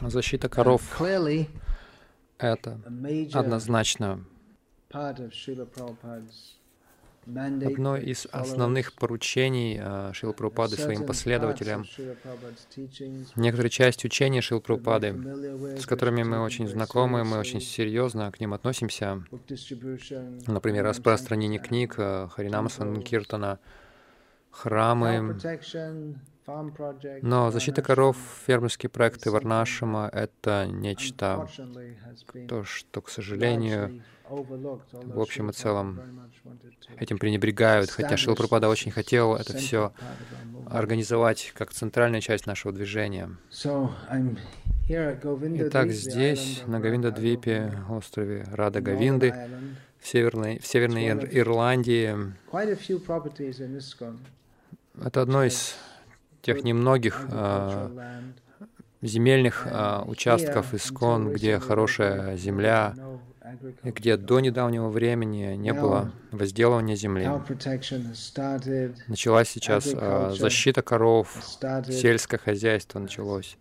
Защита коров — это однозначно одно из основных поручений uh, Шил Прабхупады своим последователям. Некоторые части учения Шил Прабхупады, с которыми мы очень знакомы, мы очень серьезно к ним относимся. Например, распространение книг uh, Харинама Санкиртана, храмы, но защита коров, фермерские проекты Варнашима — это нечто, то, что, к сожалению, в общем и целом этим пренебрегают, хотя Шилпрапада очень хотел это все организовать как центральная часть нашего движения. Итак, здесь, на Гавинда-двипе, острове Рада Гавинды, в Северной, в Северной Ирландии, это одно из тех немногих э, земельных э, участков Искон, где хорошая земля, и где до недавнего времени не было возделывания земли. Началась сейчас э, защита коров, сельское хозяйство началось.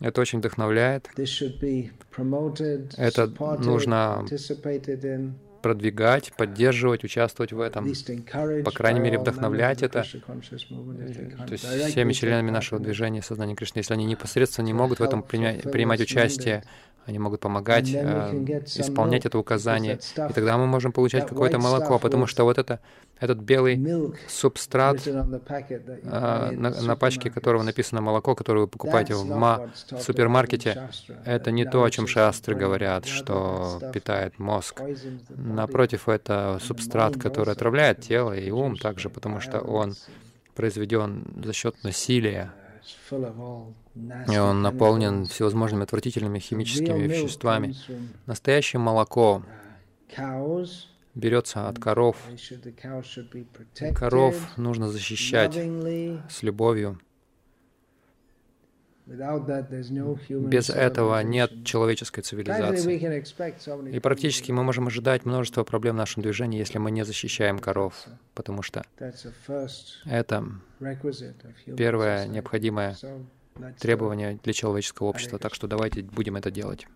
Это очень вдохновляет. Это нужно продвигать, поддерживать, участвовать в этом, по крайней мере, вдохновлять это. То есть всеми членами нашего движения сознания Кришны, если они непосредственно не могут в этом принять, принимать участие, они могут помогать э, исполнять это указание, и тогда мы можем получать какое-то молоко, потому что вот это, этот белый субстрат, э, на, на пачке которого написано молоко, которое вы покупаете в, ма, в супермаркете, это не то, о чем шастры говорят, что питает мозг. Напротив, это субстрат, который отравляет тело и ум также, потому что он произведен за счет насилия, и он наполнен всевозможными отвратительными химическими веществами. Настоящее молоко берется от коров. Коров нужно защищать с любовью. Без этого нет человеческой цивилизации. И практически мы можем ожидать множество проблем в нашем движении, если мы не защищаем коров, потому что это первое необходимое требование для человеческого общества. Так что давайте будем это делать.